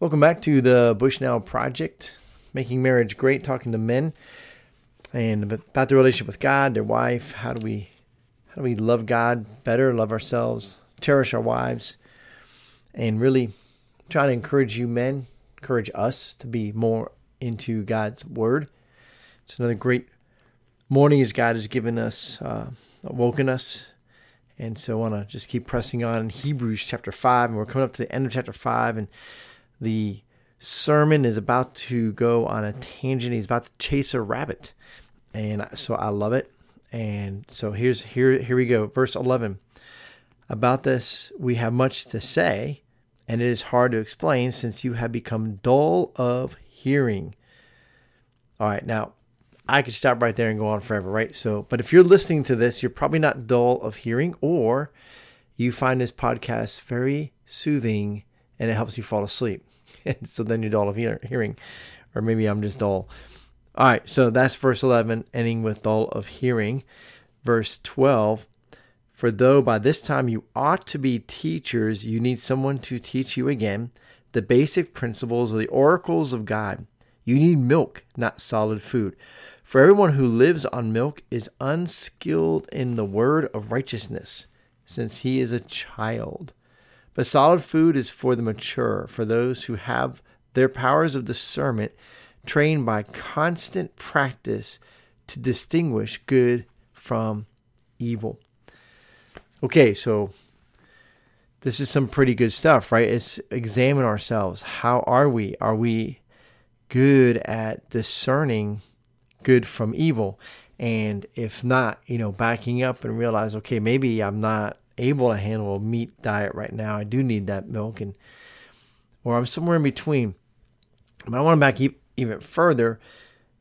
Welcome back to the Bushnell Project, making marriage great, talking to men and about their relationship with God, their wife. How do we how do we love God better, love ourselves, cherish our wives, and really try to encourage you men, encourage us to be more into God's word. It's another great morning as God has given us, uh, awoken us. And so I want to just keep pressing on in Hebrews chapter 5. And we're coming up to the end of chapter 5. And the sermon is about to go on a tangent. He's about to chase a rabbit. And so I love it. And so here's here here we go. Verse 11. About this we have much to say, and it is hard to explain since you have become dull of hearing. All right, now I could stop right there and go on forever, right? So, but if you're listening to this, you're probably not dull of hearing, or you find this podcast very soothing and it helps you fall asleep. so then you're dull of hearing, or maybe I'm just dull. All right, so that's verse 11, ending with dull of hearing. Verse 12 For though by this time you ought to be teachers, you need someone to teach you again the basic principles of the oracles of God. You need milk, not solid food. For everyone who lives on milk is unskilled in the word of righteousness, since he is a child. But solid food is for the mature, for those who have their powers of discernment trained by constant practice to distinguish good from evil. Okay, so this is some pretty good stuff, right? It's examine ourselves. How are we? Are we good at discerning good from evil. And if not, you know, backing up and realize, okay, maybe I'm not able to handle a meat diet right now. I do need that milk, and or I'm somewhere in between. But I want to back even further.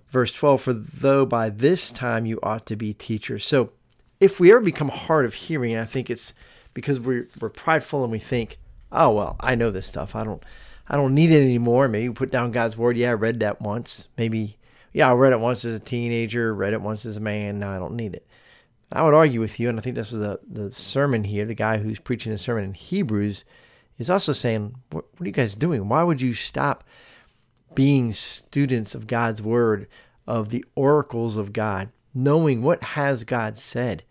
Verse 12, for though by this time you ought to be teachers. So if we ever become hard of hearing, I think it's because we're, we're prideful and we think, oh, well, I know this stuff. I don't, I don't need it anymore. Maybe put down God's word. Yeah, I read that once. Maybe yeah, I read it once as a teenager, read it once as a man. Now I don't need it. I would argue with you, and I think this was the, the sermon here. The guy who's preaching the sermon in Hebrews is also saying, what, what are you guys doing? Why would you stop being students of God's word, of the oracles of God, knowing what has God said?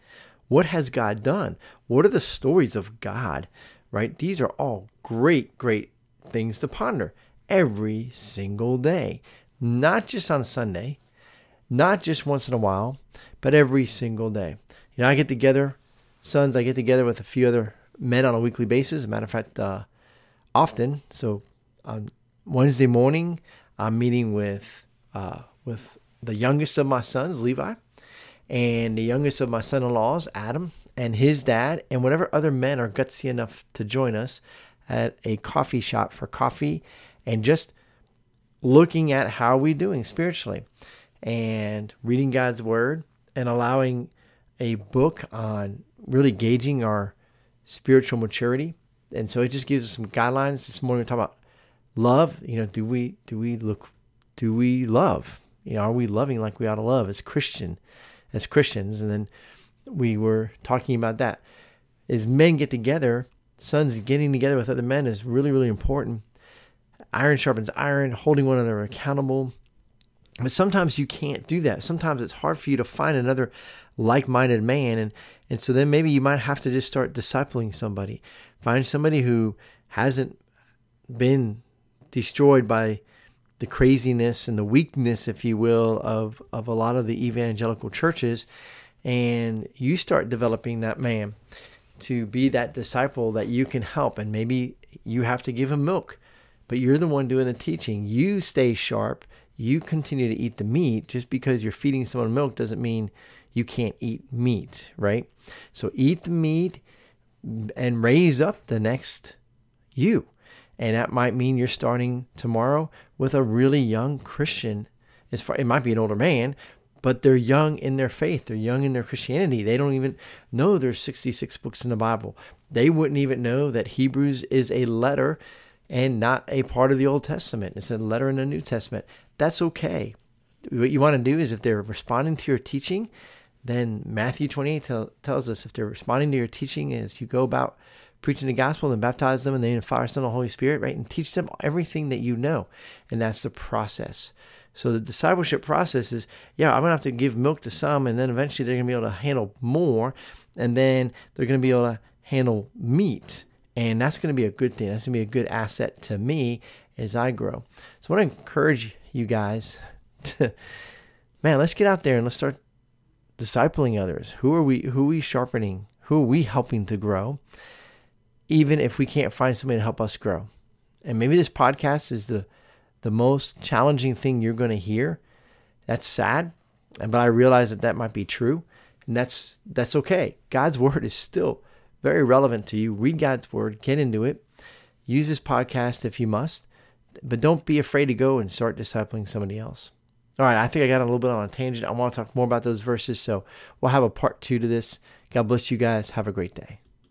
What has God done? What are the stories of God? Right? These are all great, great things to ponder every single day not just on Sunday, not just once in a while, but every single day. You know, I get together, sons, I get together with a few other men on a weekly basis. As a matter of fact, uh, often. So on Wednesday morning, I'm meeting with uh, with the youngest of my sons, Levi, and the youngest of my son-in-laws, Adam, and his dad, and whatever other men are gutsy enough to join us at a coffee shop for coffee and just looking at how we doing spiritually and reading God's word and allowing a book on really gauging our spiritual maturity. And so it just gives us some guidelines. This morning we talk about love. You know, do we do we look do we love? You know, are we loving like we ought to love as Christian as Christians? And then we were talking about that. As men get together, sons getting together with other men is really, really important iron sharpens iron, holding one another accountable. But sometimes you can't do that. Sometimes it's hard for you to find another like minded man. And, and so then maybe you might have to just start discipling somebody. Find somebody who hasn't been destroyed by the craziness and the weakness, if you will, of, of a lot of the evangelical churches. And you start developing that man to be that disciple that you can help. And maybe you have to give him milk but you're the one doing the teaching. You stay sharp. You continue to eat the meat. Just because you're feeding someone milk doesn't mean you can't eat meat, right? So eat the meat and raise up the next you. And that might mean you're starting tomorrow with a really young Christian. As far it might be an older man, but they're young in their faith. They're young in their Christianity. They don't even know there's 66 books in the Bible. They wouldn't even know that Hebrews is a letter and not a part of the Old Testament. It's a letter in the New Testament. That's okay. What you want to do is if they're responding to your teaching, then Matthew 28 tell, tells us if they're responding to your teaching as you go about preaching the gospel and baptize them in the name of the Father, Son, and Holy Spirit, right? And teach them everything that you know. And that's the process. So the discipleship process is, yeah, I'm gonna have to give milk to some, and then eventually they're gonna be able to handle more, and then they're gonna be able to handle meat. And that's gonna be a good thing. That's gonna be a good asset to me as I grow. So I want to encourage you guys man, let's get out there and let's start discipling others. Who are we who are we sharpening? Who are we helping to grow? Even if we can't find somebody to help us grow. And maybe this podcast is the the most challenging thing you're going to hear. That's sad, but I realize that that might be true, and that's that's okay. God's word is still very relevant to you. Read God's word, get into it. Use this podcast if you must, but don't be afraid to go and start discipling somebody else. All right, I think I got a little bit on a tangent. I want to talk more about those verses, so we'll have a part two to this. God bless you guys. Have a great day.